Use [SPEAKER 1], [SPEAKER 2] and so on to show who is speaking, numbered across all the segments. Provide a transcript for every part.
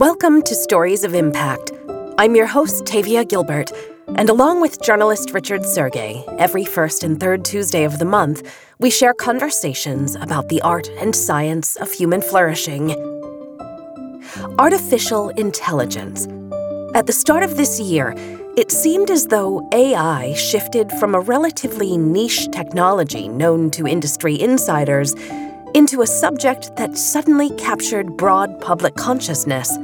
[SPEAKER 1] Welcome to Stories of Impact. I'm your host, Tavia Gilbert, and along with journalist Richard Sergay, every first and third Tuesday of the month, we share conversations about the art and science of human flourishing. Artificial intelligence. At the start of this year, it seemed as though AI shifted from a relatively niche technology known to industry insiders into a subject that suddenly captured broad public consciousness.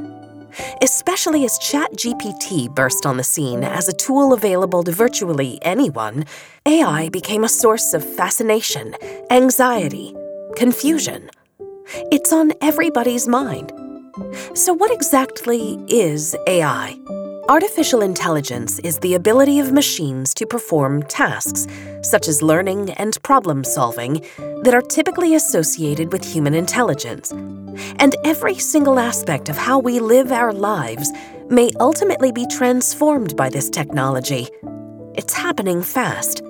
[SPEAKER 1] Especially as ChatGPT burst on the scene as a tool available to virtually anyone, AI became a source of fascination, anxiety, confusion. It's on everybody's mind. So, what exactly is AI? Artificial intelligence is the ability of machines to perform tasks, such as learning and problem solving, that are typically associated with human intelligence. And every single aspect of how we live our lives may ultimately be transformed by this technology. It's happening fast.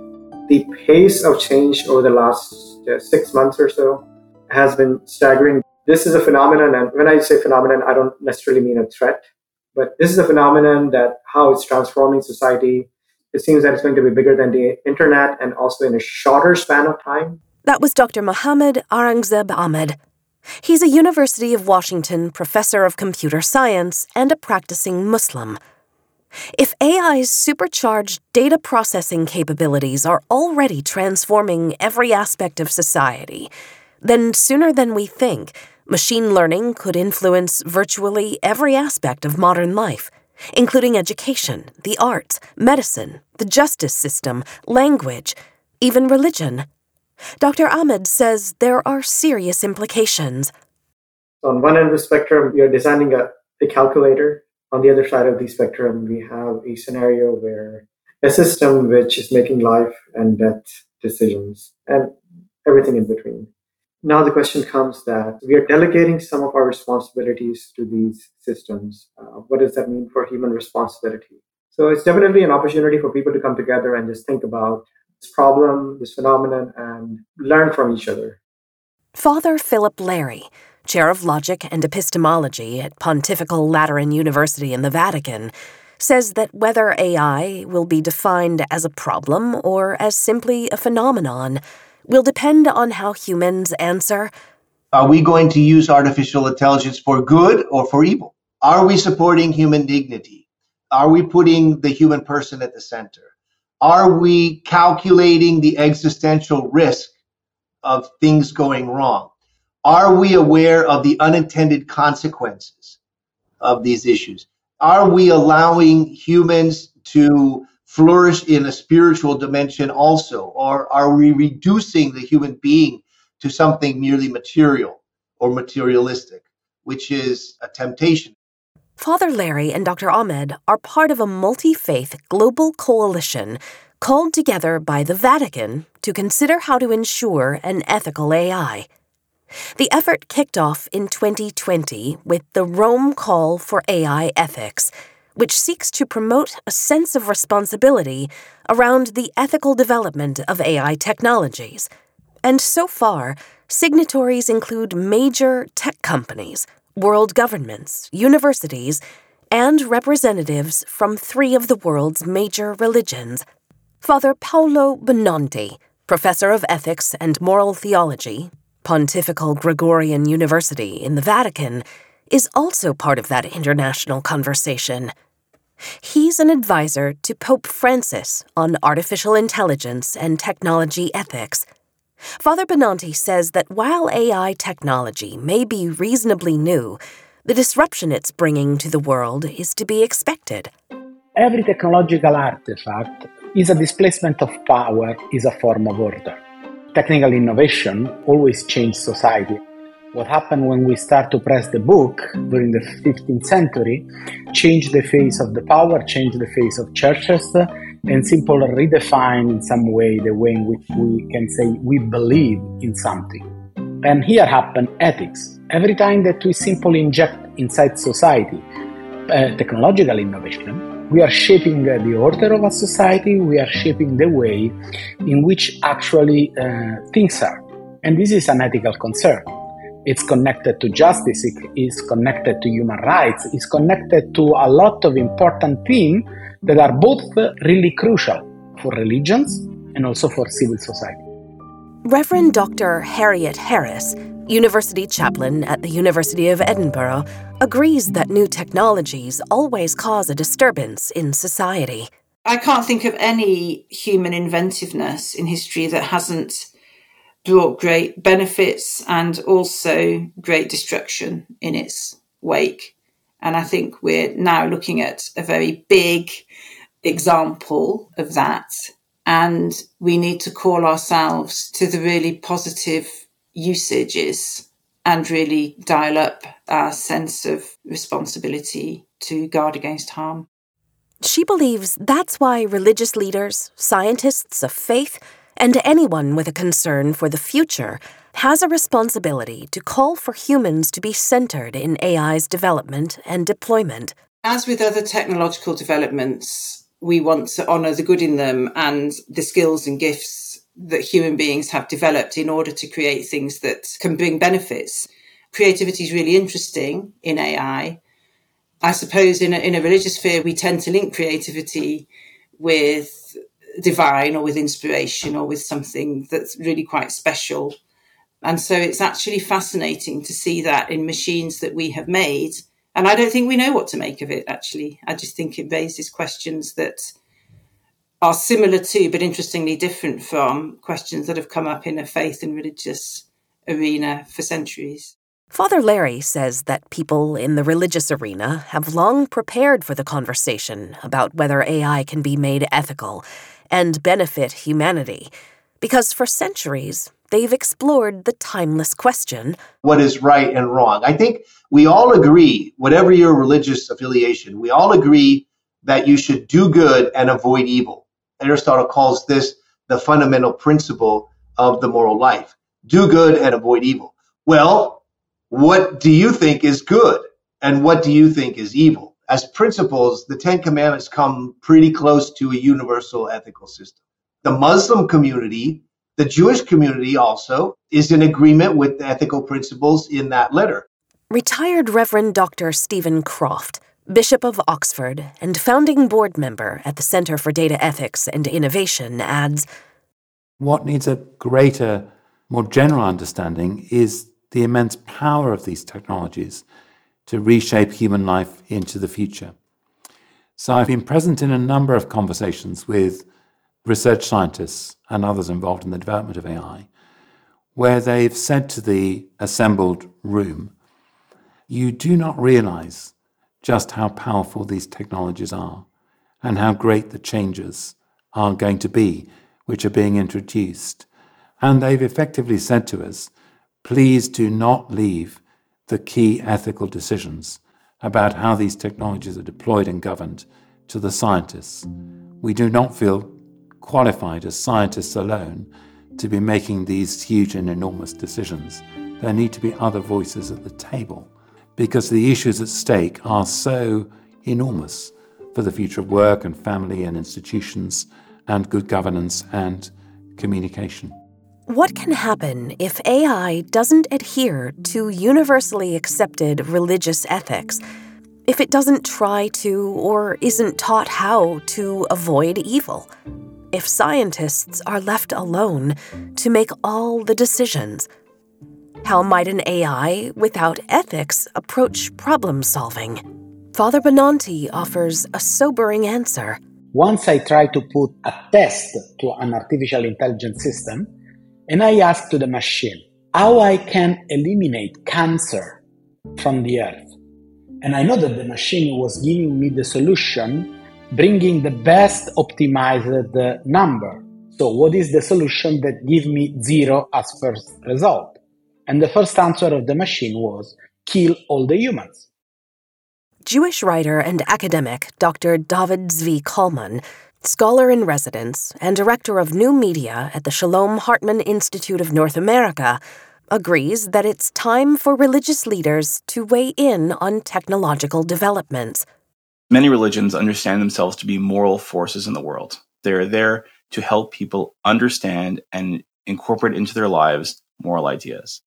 [SPEAKER 2] The pace of change over the last uh, six months or so has been staggering. This is a phenomenon, and when I say phenomenon, I don't necessarily mean a threat but this is a phenomenon that how it's transforming society. It seems that it's going to be bigger than the internet and also in a shorter span of time.
[SPEAKER 1] That was Dr. Mohammed Aurangzeb Ahmed. He's a University of Washington professor of computer science and a practicing Muslim. If AI's supercharged data processing capabilities are already transforming every aspect of society, then sooner than we think, Machine learning could influence virtually every aspect of modern life, including education, the arts, medicine, the justice system, language, even religion. Dr. Ahmed says there are serious implications.
[SPEAKER 2] On one end of the spectrum, you're designing a, a calculator. On the other side of the spectrum, we have a scenario where a system which is making life and death decisions and everything in between. Now the question comes that we are delegating some of our responsibilities to these systems. Uh, what does that mean for human responsibility? So it's definitely an opportunity for people to come together and just think about this problem, this phenomenon, and learn from each other.
[SPEAKER 1] Father Philip Larrey, Chair of Logic and Epistemology at Pontifical Lateran University in the Vatican, says that whether AI will be defined as a problem or as simply a phenomenon will depend on how humans answer.
[SPEAKER 3] Are we going to use artificial intelligence for good or for evil? Are we supporting human dignity? Are we putting the human person at the center? Are we calculating the existential risk of things going wrong? Are we aware of the unintended consequences of these issues? Are we allowing humans to flourish in a spiritual dimension also? Or are we reducing the human being to something merely material or materialistic, which is a temptation?
[SPEAKER 1] Father Larrey and Dr. Ahmed are part of a multi faith global coalition called together by the Vatican to consider how to ensure an ethical AI. The effort kicked off in 2020 with the Rome Call for AI Ethics which seeks to promote a sense of responsibility around the ethical development of AI technologies. And so far, signatories include major tech companies, world governments, universities, and representatives from three of the world's major religions. Father Paolo Benanti, professor of ethics and moral theology, Pontifical Gregorian University in the Vatican, is also part of that international conversation. He's an advisor to Pope Francis on artificial intelligence and technology ethics. Father Benanti says that while AI technology may be reasonably new, the disruption it's bringing to the world is to be expected.
[SPEAKER 4] Every technological artifact is a displacement of power, is a form of order. Technical innovation always changes society what happened when we start to press the book during the 15th century changed the face of the power, changed the face of churches, and simply redefine in some way the way in which we can say we believe in something. And here happen ethics. Every time that we simply inject inside society uh, technological innovation, we are shaping uh, the order of a society, we are shaping the way in which actually uh, things are. And this is an ethical concern it's connected to justice, it is connected to human rights, it's connected to a lot of important themes that are both really crucial for religions and also for civil society.
[SPEAKER 1] Reverend Dr. Harriet Harris, University chaplain at the University of Edinburgh, agrees that new technologies always cause a disturbance in society.
[SPEAKER 5] I can't think of any human inventiveness in history that hasn't brought great benefits and also great destruction in its wake. And I think we're now looking at a very big example of that. And we need to call ourselves to the really positive usages and really dial up our sense of responsibility to guard against harm.
[SPEAKER 1] She believes that's why religious leaders, scientists of faith, and anyone with a concern for the future has a responsibility to call for humans to be centered in AI's development and deployment.
[SPEAKER 5] As with other technological developments, we want to honour the good in them and the skills and gifts that human beings have developed in order to create things that can bring benefits. Creativity is really interesting in AI. I suppose in a, in a religious sphere, we tend to link creativity with divine or with inspiration or with something that's really quite special. And so it's actually fascinating to see that in machines that we have made. And I don't think we know what to make of it, actually. I just think it raises questions that are similar to, but interestingly different from questions that have come up in a faith and religious arena for centuries.
[SPEAKER 1] Father Larrey says that people in the religious arena have long prepared for the conversation about whether AI can be made ethical and benefit humanity, because for centuries they've explored the timeless question
[SPEAKER 3] what is right and wrong? I think we all agree, whatever your religious affiliation, we all agree that you should do good and avoid evil. Aristotle calls this the fundamental principle of the moral life do good and avoid evil. Well, what do you think is good? And what do you think is evil? As principles, the Ten Commandments come pretty close to a universal ethical system. The Muslim community, the Jewish community also, is in agreement with the ethical principles in that letter.
[SPEAKER 1] Retired Reverend Dr. Stephen Croft, Bishop of Oxford and founding board member at the Center for Data Ethics and Innovation, adds
[SPEAKER 6] What needs a greater, more general understanding is the immense power of these technologies to reshape human life into the future. So I've been present in a number of conversations with research scientists and others involved in the development of AI, where they've said to the assembled room, you do not realize just how powerful these technologies are and how great the changes are going to be which are being introduced. And they've effectively said to us, please do not leave the key ethical decisions about how these technologies are deployed and governed to the scientists. We do not feel qualified as scientists alone to be making these huge and enormous decisions. There need to be other voices at the table because the issues at stake are so enormous for the future of work and family and institutions and good governance and communication.
[SPEAKER 1] What can happen if AI doesn't adhere to universally accepted religious ethics? If it doesn't try to or isn't taught how to avoid evil? If scientists are left alone to make all the decisions? How might an AI without ethics approach problem solving? Father Benanti offers a sobering answer.
[SPEAKER 4] Once I try to put a test to an artificial intelligence system, and I asked to the machine how I can eliminate cancer from the earth. And I know that the machine was giving me the solution, bringing the best optimized uh, number. So what is the solution that gives me zero as first result? And the first answer of the machine was kill all the humans.
[SPEAKER 1] Jewish writer and academic Dr. David Zvi Kalman scholar in residence and director of new media at the Shalom Hartman Institute of North America, agrees that it's time for religious leaders to weigh in on technological developments.
[SPEAKER 7] Many religions understand themselves to be moral forces in the world. They are there to help people understand and incorporate into their lives moral ideas.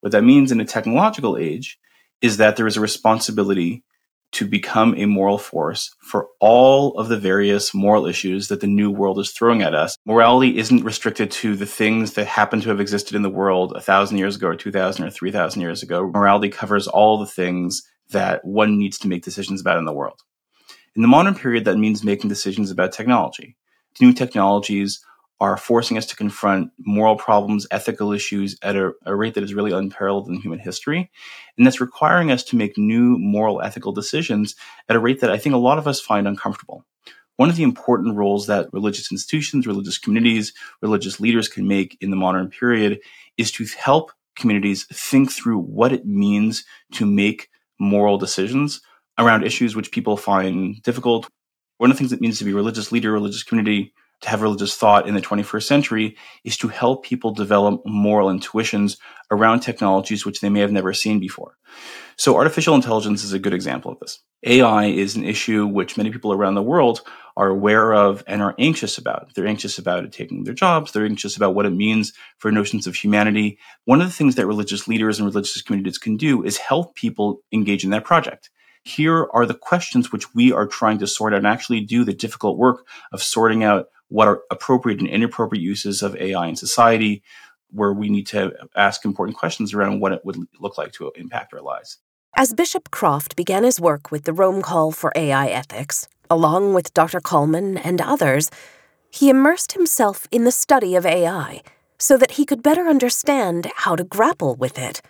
[SPEAKER 7] What that means in a technological age is that there is a responsibility to become a moral force for all of the various moral issues that the new world is throwing at us. Morality isn't restricted to the things that happen to have existed in the world a thousand years ago or 2000 or 3000 years ago. Morality covers all the things that one needs to make decisions about in the world. In the modern period, that means making decisions about technology. New technologies are forcing us to confront moral problems, ethical issues at a, a, rate that is really unparalleled in human history. And that's requiring us to make new moral, ethical decisions at a rate that I think a lot of us find uncomfortable. One of the important roles that religious institutions, religious communities, religious leaders can make in the modern period is to help communities think through what it means to make moral decisions around issues which people find difficult. One of the things it means to be a religious leader, religious community, to have religious thought in the 21st century is to help people develop moral intuitions around technologies which they may have never seen before. So artificial intelligence is a good example of this. AI is an issue which many people around the world are aware of and are anxious about. They're anxious about it taking their jobs. They're anxious about what it means for notions of humanity. One of the things that religious leaders and religious communities can do is help people engage in that project. Here are the questions which we are trying to sort out and actually do the difficult work of sorting out what are appropriate and inappropriate uses of AI in society, where we need to ask important questions around what it would look like to impact our lives.
[SPEAKER 1] As Bishop Croft began his work with the Rome Call for AI Ethics, along with Dr. Kalman and others, he immersed himself in the study of AI so that he could better understand how to grapple with it.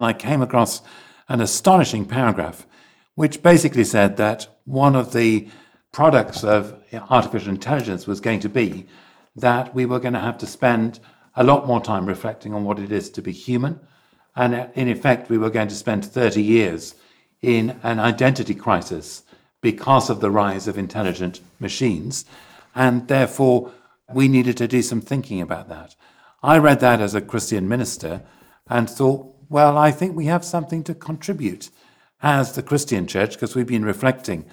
[SPEAKER 6] I came across an astonishing paragraph which basically said that one of the products of artificial intelligence was going to be that we were going to have to spend a lot more time reflecting on what it is to be human. And uh, in effect, we were going to spend 30 years in an identity crisis because of the rise of intelligent machines. And therefore, we needed to do some thinking about that. I read that as a Christian minister and thought, well, I think we have something to contribute as the Christian church because we've been reflecting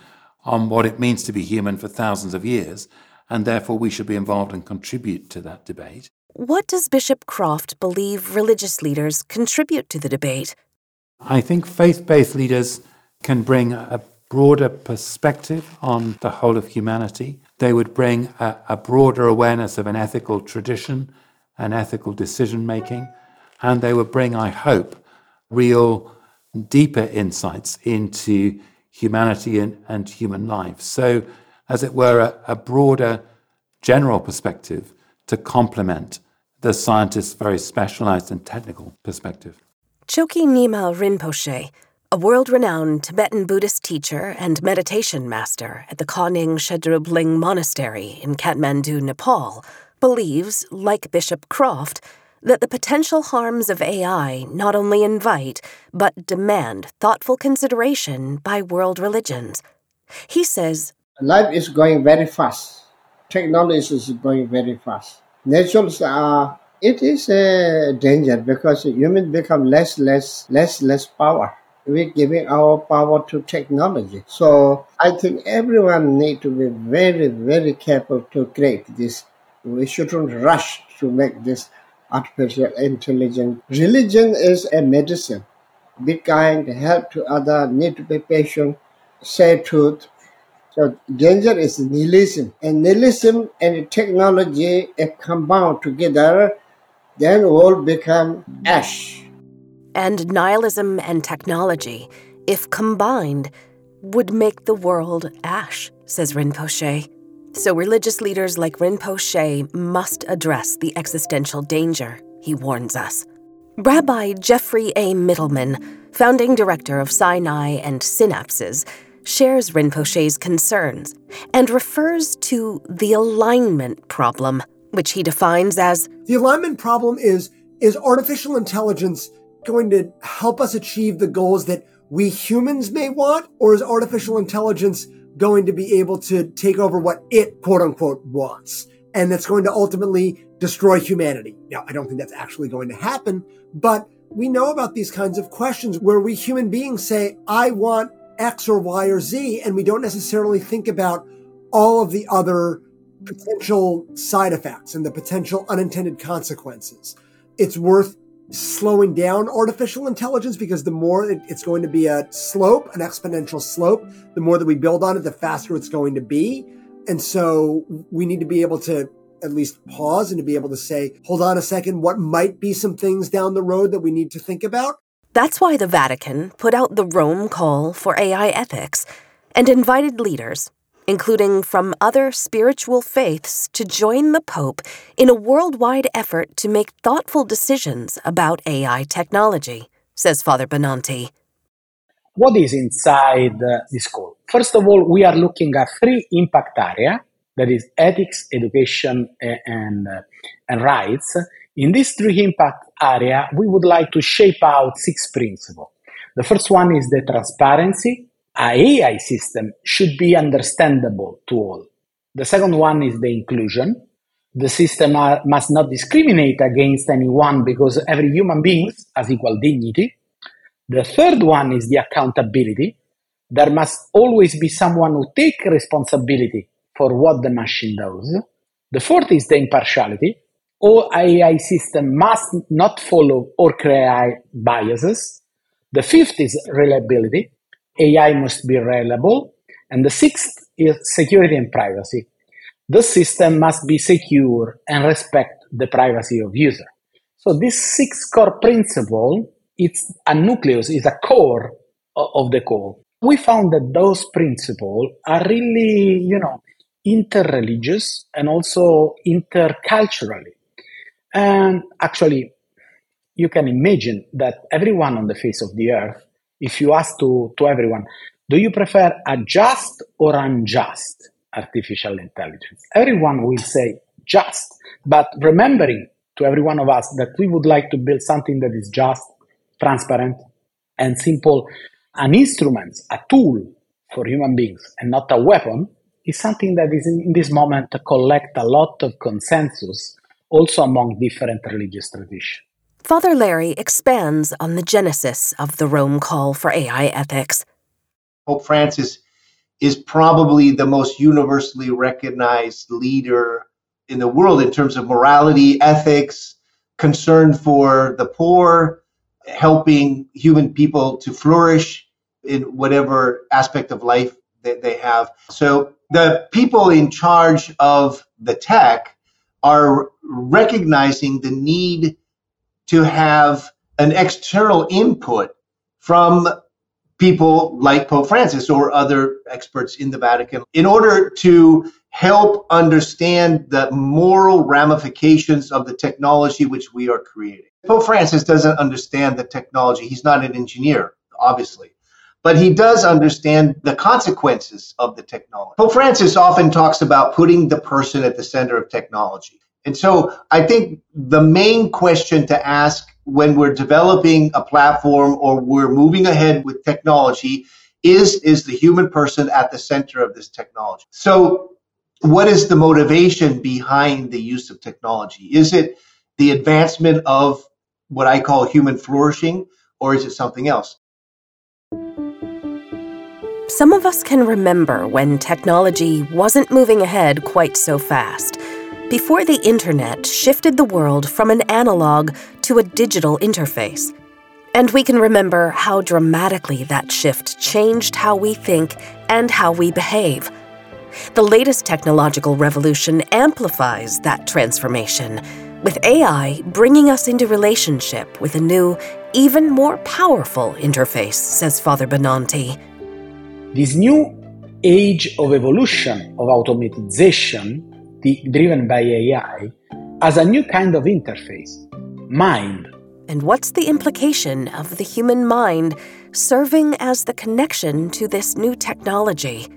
[SPEAKER 6] on what it means to be human for thousands of years, and therefore we should be involved and contribute to that debate.
[SPEAKER 1] What does Bishop Croft believe religious leaders contribute to the debate?
[SPEAKER 6] I think faith based leaders can bring a broader perspective on the whole of humanity. They would bring a, a broader awareness of an ethical tradition and ethical decision making. And they would bring, I hope, real deeper insights into humanity and, and human life. So, as it were, a, a broader general perspective to complement the scientist's very specialized and technical perspective.
[SPEAKER 1] Chokyi Nyima Rinpoche, a world renowned Tibetan Buddhist teacher and meditation master at the Ka-Nying Shedrub Monastery in Kathmandu, Nepal, believes, like Bishop Croft, that the potential harms of AI not only invite, but demand thoughtful consideration by world religions. He says
[SPEAKER 8] Life is going very fast, technology is going very fast. Natures are it is a danger because humans become less, less, less, less power. We're giving our power to technology. So I think everyone need to be very, very careful to create this. We shouldn't rush to make this artificial intelligence. Religion is a medicine. Be kind, help to other, need to be patient, say truth. So danger is nihilism. And nihilism and technology combine together, then all become ash.
[SPEAKER 1] And nihilism and technology, if combined, would make the world ash, says Rinpoche. So, religious leaders like Rinpoche must address the existential danger, he warns us. Rabbi Geoffrey A. Mitelman, founding director of Sinai and Synapses, shares Rinpoche's concerns and refers to the alignment problem, which he defines as
[SPEAKER 9] The alignment problem is is artificial intelligence going to help us achieve the goals that we humans may want, or is artificial intelligence going to be able to take over what it quote unquote wants. And that's going to ultimately destroy humanity. Now, I don't think that's actually going to happen, but we know about these kinds of questions where we human beings say, I want X or Y or Z, and we don't necessarily think about all of the other potential side effects and the potential unintended consequences. It's worth slowing down artificial intelligence because the more it, it's going to be a slope, an exponential slope, the more that we build on it, the faster it's going to be. And so we need to be able to at least pause and to be able to say, hold on a second, what might be some things down the road that we need to think about?
[SPEAKER 1] That's why the Vatican put out the Rome Call for AI Ethics and invited leaders, including from other spiritual faiths, to join the Pope in a worldwide effort to make thoughtful decisions about AI technology, says Father Benanti.
[SPEAKER 4] What is inside uh, this call? First of all, we are looking at three impact areas that is ethics, education, and, uh, and rights. In these three impact area, we would like to shape out six principles. The first one is the transparency. A AI system should be understandable to all. The second one is the inclusion. The system are, must not discriminate against anyone because every human being has equal dignity. The third one is the accountability. There must always be someone who take responsibility for what the machine does. The fourth is the impartiality. All AI system must not follow or create biases. The fifth is reliability. AI must be reliable. And the sixth is security and privacy. The system must be secure and respect the privacy of user. So this six core principle, it's a nucleus, is a core of the core. We found that those principles are really, you know, interreligious and also interculturally. And actually, you can imagine that everyone on the face of the earth, if you ask to, to everyone, do you prefer a just or unjust artificial intelligence? Everyone will say just, but remembering to every one of us that we would like to build something that is just, transparent, and simple, an instrument, a tool for human beings, and not a weapon, is something that is in, in this moment to collect a lot of consensus also among different religious traditions.
[SPEAKER 1] Father Larrey expands on the genesis of the Rome call for AI ethics.
[SPEAKER 3] Pope Francis is probably the most universally recognized leader in the world in terms of morality, ethics, concern for the poor, helping human people to flourish in whatever aspect of life that they have. So the people in charge of the tech are recognizing the need to have an external input from people like Pope Francis or other experts in the Vatican in order to help understand the moral ramifications of the technology which we are creating. Pope Francis doesn't understand the technology. He's not an engineer, obviously but he does understand the consequences of the technology. Pope Francis often talks about putting the person at the center of technology. And so I think the main question to ask when we're developing a platform or we're moving ahead with technology is is the human person at the center of this technology. So what is the motivation behind the use of technology? Is it the advancement of what I call human flourishing or is it something else?
[SPEAKER 1] Some of us can remember when technology wasn't moving ahead quite so fast, before the internet shifted the world from an analog to a digital interface. And we can remember how dramatically that shift changed how we think and how we behave. The latest technological revolution amplifies that transformation, with AI bringing us into relationship with a new, even more powerful interface, says Father Benanti.
[SPEAKER 4] This new age of evolution of automatization, the, driven by AI, as a new kind of interface mind.
[SPEAKER 1] And what's the implication of the human mind serving as the connection to this new technology?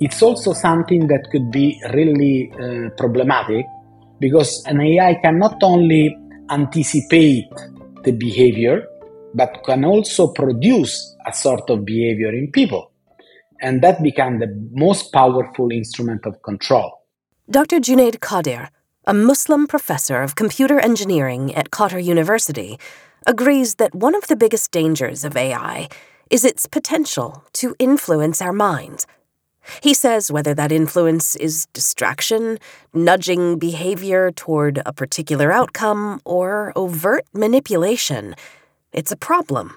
[SPEAKER 4] It's also something that could be really uh, problematic because an AI can not only anticipate the behavior, but can also produce a sort of behavior in people and that became the most powerful instrument of control.
[SPEAKER 1] Dr. Junaid Qadir, a Muslim professor of computer engineering at Qatar University, agrees that one of the biggest dangers of AI is its potential to influence our minds. He says whether that influence is distraction, nudging behavior toward a particular outcome, or overt manipulation, it's a problem.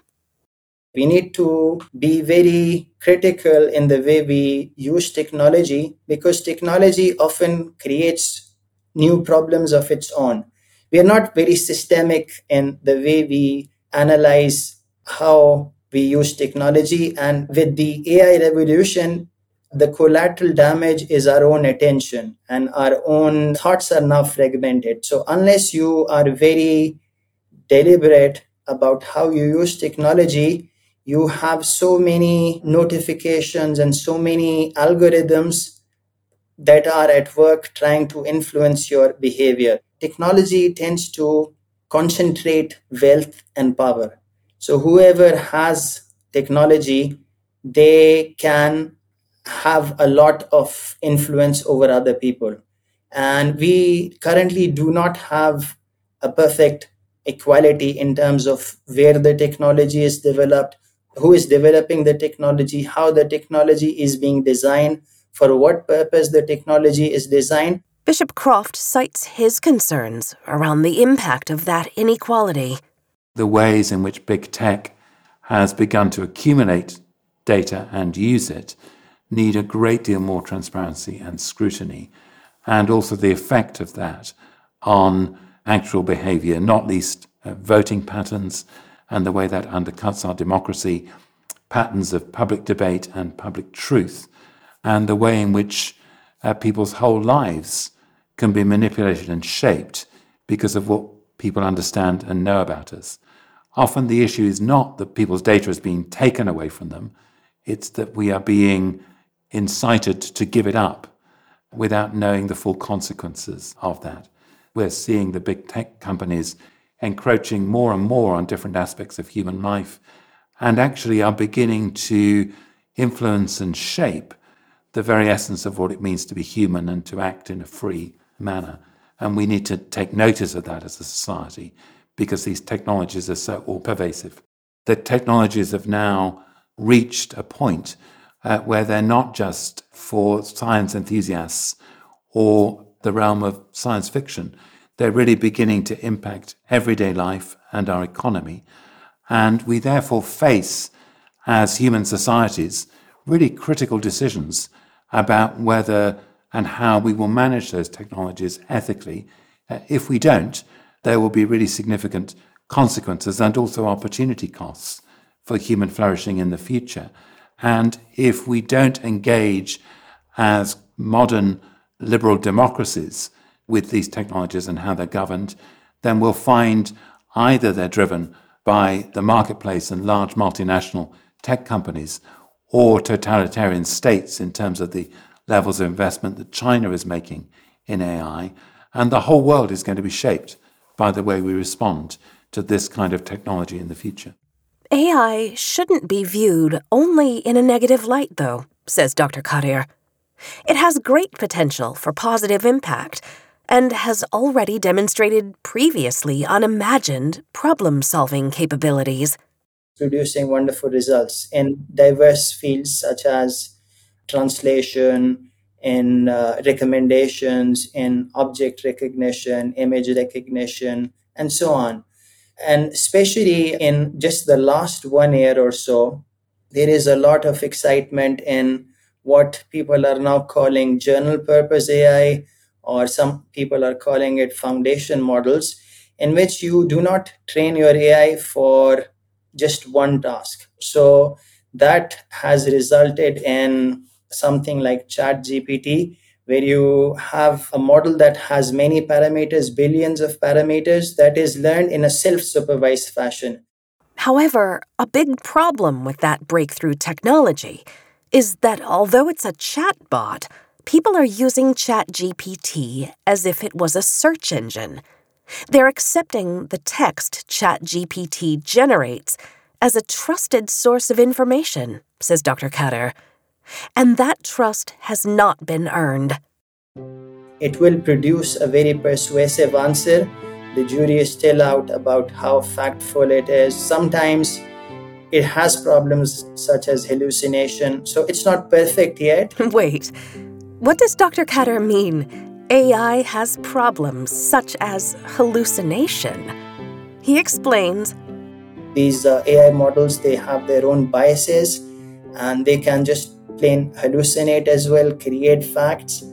[SPEAKER 10] We need to be very critical in the way we use technology because technology often creates new problems of its own. We are not very systemic in the way we analyze how we use technology. And with the AI revolution, the collateral damage is our own attention and our own thoughts are now fragmented. So, unless you are very deliberate about how you use technology, you have so many notifications and so many algorithms that are at work trying to influence your behavior. Technology tends to concentrate wealth and power. So, whoever has technology, they can have a lot of influence over other people. And we currently do not have a perfect equality in terms of where the technology is developed, who is developing the technology, how the technology is being designed, for what purpose the technology is designed.
[SPEAKER 1] Bishop Croft cites his concerns around the impact of that inequality.
[SPEAKER 6] The ways in which big tech has begun to accumulate data and use it need a great deal more transparency and scrutiny, and also the effect of that on actual behavior, not least uh, voting patterns and the way that undercuts our democracy, patterns of public debate and public truth, and the way in which uh, people's whole lives can be manipulated and shaped because of what people understand and know about us. Often the issue is not that people's data is being taken away from them, it's that we are being incited to give it up without knowing the full consequences of that. We're seeing the big tech companies encroaching more and more on different aspects of human life and actually are beginning to influence and shape the very essence of what it means to be human and to act in a free manner. And we need to take notice of that as a society because these technologies are so all pervasive. The technologies have now reached a point uh, where they're not just for science enthusiasts or the realm of science fiction. They're really beginning to impact everyday life and our economy. And we therefore face, as human societies, really critical decisions about whether and how we will manage those technologies ethically. Uh, if we don't, there will be really significant consequences and also opportunity costs for human flourishing in the future. And if we don't engage as modern liberal democracies with these technologies and how they're governed, then we'll find either they're driven by the marketplace and large multinational tech companies or totalitarian states in terms of the levels of investment that China is making in AI. And the whole world is going to be shaped by the way we respond to this kind of technology in the future.
[SPEAKER 1] AI shouldn't be viewed only in a negative light, though, says Dr. Qadir. It has great potential for positive impact and has already demonstrated previously unimagined problem solving capabilities.
[SPEAKER 10] Producing wonderful results in diverse fields such as translation, in uh, recommendations, in object recognition, image recognition, and so on. And especially in just the last one year or so, there is a lot of excitement in what people are now calling general purpose AI, or some people are calling it foundation models, in which you do not train your AI for just one task. So that has resulted in something like ChatGPT, where you have a model that has many parameters, billions of parameters, that is learned in a self supervised fashion.
[SPEAKER 1] However, a big problem with that breakthrough technology is that although it's a chatbot, people are using ChatGPT as if it was a search engine. They're accepting the text ChatGPT generates as a trusted source of information, says Dr. Qadir. and that trust has not been earned.
[SPEAKER 10] It will produce a very persuasive answer. The jury is still out about how factful it is. Sometimes It has problems such as hallucination. So it's not perfect yet.
[SPEAKER 1] Wait, what does Dr. Qadir mean? AI has problems such as hallucination. He explains
[SPEAKER 10] These uh, AI models, they have their own biases and they can just plain hallucinate as well, create facts.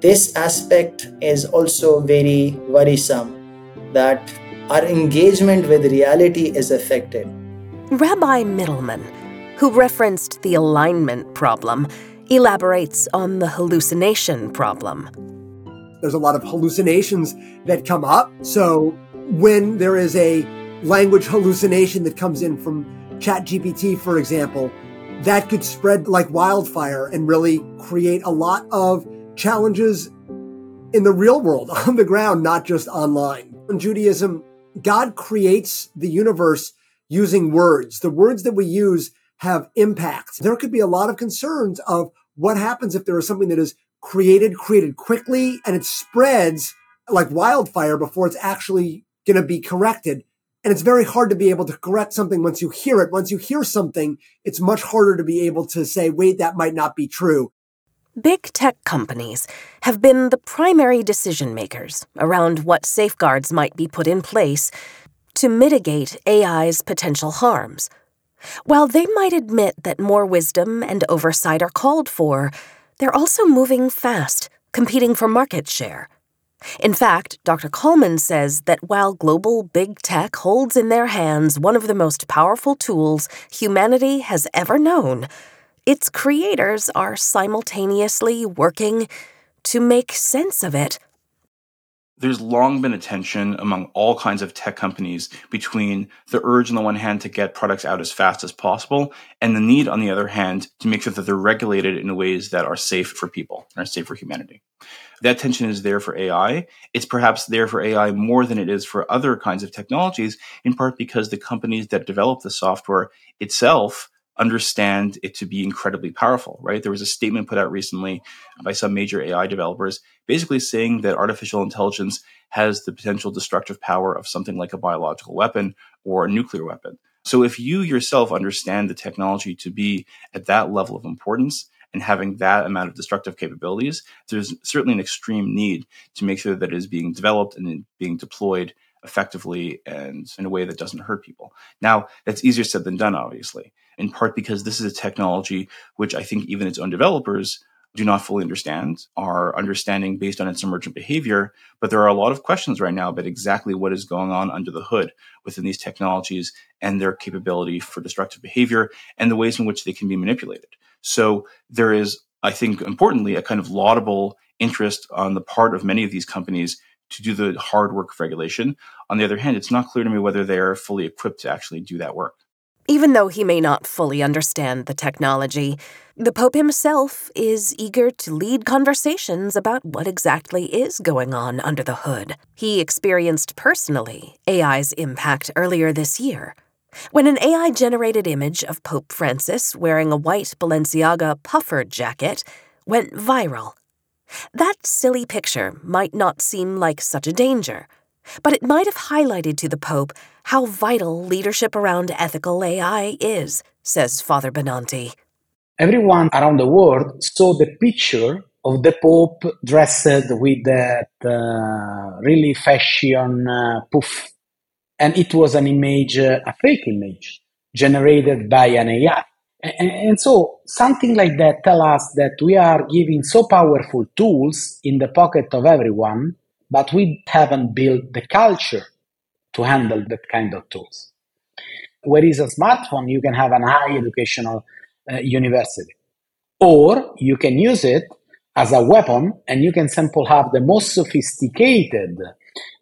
[SPEAKER 10] This aspect is also very worrisome that our engagement with reality is affected.
[SPEAKER 1] Rabbi Mitelman, who referenced the alignment problem, elaborates on the hallucination problem.
[SPEAKER 9] There's a lot of hallucinations that come up. So when there is a language hallucination that comes in from ChatGPT, for example, that could spread like wildfire and really create a lot of challenges in the real world, on the ground, not just online. In Judaism, God creates the universe using words. The words that we use have impact. There could be a lot of concerns of what happens if there is something that is created, created quickly, and it spreads like wildfire before it's actually going to be corrected. And it's very hard to be able to correct something once you hear it. Once you hear something, it's much harder to be able to say, wait, that might not be true.
[SPEAKER 1] Big tech companies have been the primary decision makers around what safeguards might be put in place to mitigate AI's potential harms. While they might admit that more wisdom and oversight are called for, they're also moving fast, competing for market share. In fact, Dr. Kalman says that while global big tech holds in their hands one of the most powerful tools humanity has ever known, its creators are simultaneously working to make sense of it
[SPEAKER 7] there's long been a tension among all kinds of tech companies between the urge on the one hand to get products out as fast as possible and the need on the other hand to make sure that they're regulated in ways that are safe for people and are safe for humanity. That tension is there for AI. It's perhaps there for AI more than it is for other kinds of technologies, in part because the companies that develop the software itself understand it to be incredibly powerful, right? There was a statement put out recently by some major AI developers basically saying that artificial intelligence has the potential destructive power of something like a biological weapon or a nuclear weapon. So if you yourself understand the technology to be at that level of importance and having that amount of destructive capabilities, there's certainly an extreme need to make sure that it is being developed and being deployed effectively and in a way that doesn't hurt people. Now, that's easier said than done, obviously, in part because this is a technology which I think even its own developers do not fully understand, are understanding based on its emergent behavior. But there are a lot of questions right now about exactly what is going on under the hood within these technologies and their capability for destructive behavior and the ways in which they can be manipulated. So there is, I think, importantly, a kind of laudable interest on the part of many of these companies to do the hard work of regulation. On the other hand, it's not clear to me whether they are fully equipped to actually do that work.
[SPEAKER 1] Even though he may not fully understand the technology, the Pope himself is eager to lead conversations about what exactly is going on under the hood. He experienced personally AI's impact earlier this year. When an AI generated image of Pope Francis wearing a white Balenciaga puffer jacket went viral that silly picture might not seem like such a danger, but it might have highlighted to the Pope how vital leadership around ethical AI is, says Father Benanti.
[SPEAKER 4] Everyone around the world saw the picture of the Pope dressed with that uh, really fashion uh, poof. And it was an image, uh, a fake image, generated by an AI. And, and so something like that tell us that we are giving so powerful tools in the pocket of everyone, but we haven't built the culture to handle that kind of tools. Where is a smartphone, you can have an high educational uh, university. Or you can use it as a weapon and you can simply have the most sophisticated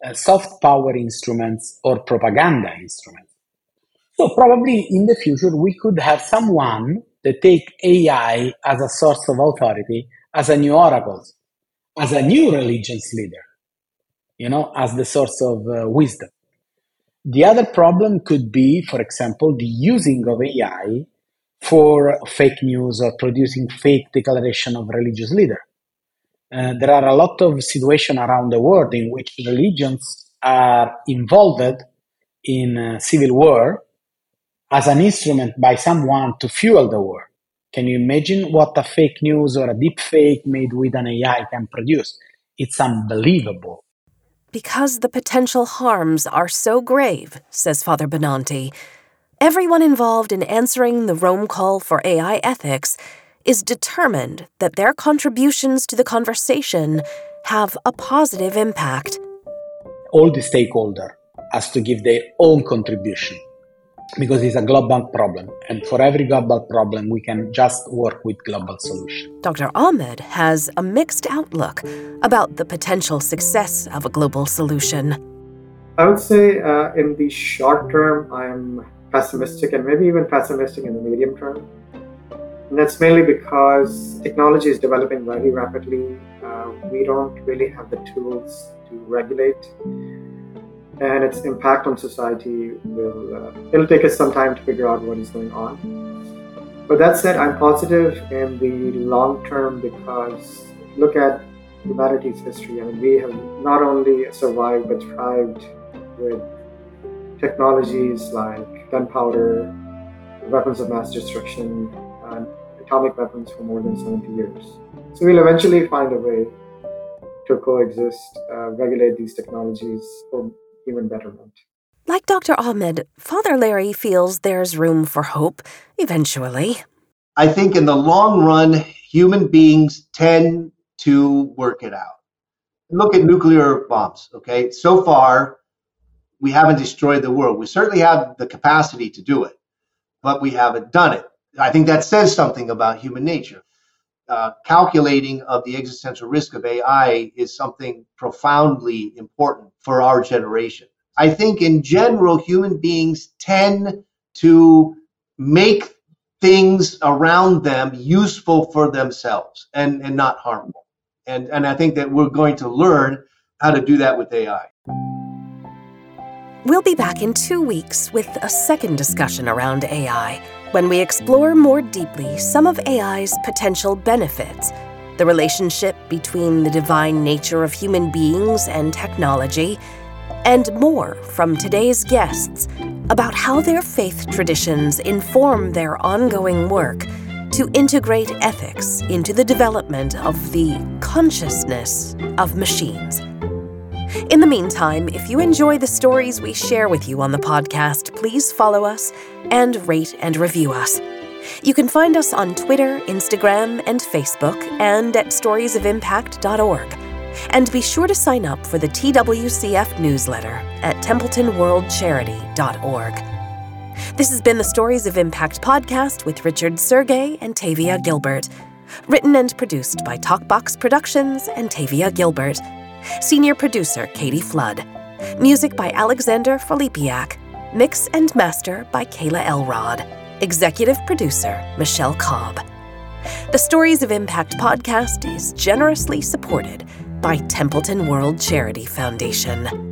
[SPEAKER 4] uh, soft power instruments or propaganda instruments. So probably in the future we could have someone that take AI as a source of authority, as a new oracle, as a new religious leader, you know, as the source of uh, wisdom. The other problem could be, for example, the using of AI for fake news or producing fake declaration of religious leader. Uh, there are a lot of situations around the world in which religions are involved in uh, civil war as an instrument by someone to fuel the war. Can you imagine what a fake news or a deep fake made with an AI can produce? It's unbelievable.
[SPEAKER 1] Because the potential harms are so grave, says Father Benanti, everyone involved in answering the Rome call for AI ethics is determined that their contributions to the conversation have a positive impact.
[SPEAKER 4] All the stakeholder has to give their own contribution because it's a global problem. And for every global problem, we can just work with global solution.
[SPEAKER 1] Dr. Ahmed has a mixed outlook about the potential success of a global solution.
[SPEAKER 2] I would say uh, in the short term, I'm pessimistic and maybe even pessimistic in the medium term. And that's mainly because technology is developing very rapidly. Uh, we don't really have the tools to regulate and its impact on society will uh, it'll take us some time to figure out what is going on. But that said i'm positive in the long term because look at humanity's history. I mean, we have not only survived but thrived with technologies like gunpowder weapons of mass destruction and atomic weapons for more than 70 years. So we'll eventually find a way to coexist uh, regulate these technologies for human betterment.
[SPEAKER 1] Like Dr. Ahmed, Father Larrey feels there's room for hope eventually.
[SPEAKER 3] I think in the long run, human beings tend to work it out. Look at nuclear bombs, okay? So far, we haven't destroyed the world. We certainly have the capacity to do it, but we haven't done it. I think that says something about human nature. Uh, calculating of the existential risk of AI is something profoundly important for our generation. I think in general, human beings tend to make things around them useful for themselves and, and not harmful. And, and I think that we're going to learn how to do that with AI.
[SPEAKER 1] We'll be back in two weeks with a second discussion around AI when we explore more deeply some of AI's potential benefits, the relationship between the divine nature of human beings and technology, and more from today's guests about how their faith traditions inform their ongoing work to integrate ethics into the development of the consciousness of machines. In the meantime, if you enjoy the stories we share with you on the podcast, please follow us and rate and review us. You can find us on Twitter, Instagram, and Facebook, and at storiesofimpact.org. And be sure to sign up for the TWCF newsletter at templetonworldcharity.org. This has been the Stories of Impact podcast with Richard Sergay and Tavia Gilbert. Written and produced by Talkbox Productions and Tavia Gilbert. Senior producer Katie Flood. Music by Alexander Filipiak. Mix and master by Kayla Elrod. Executive producer Michelle Cobb. The Stories of Impact podcast is generously supported by Templeton World Charity Foundation.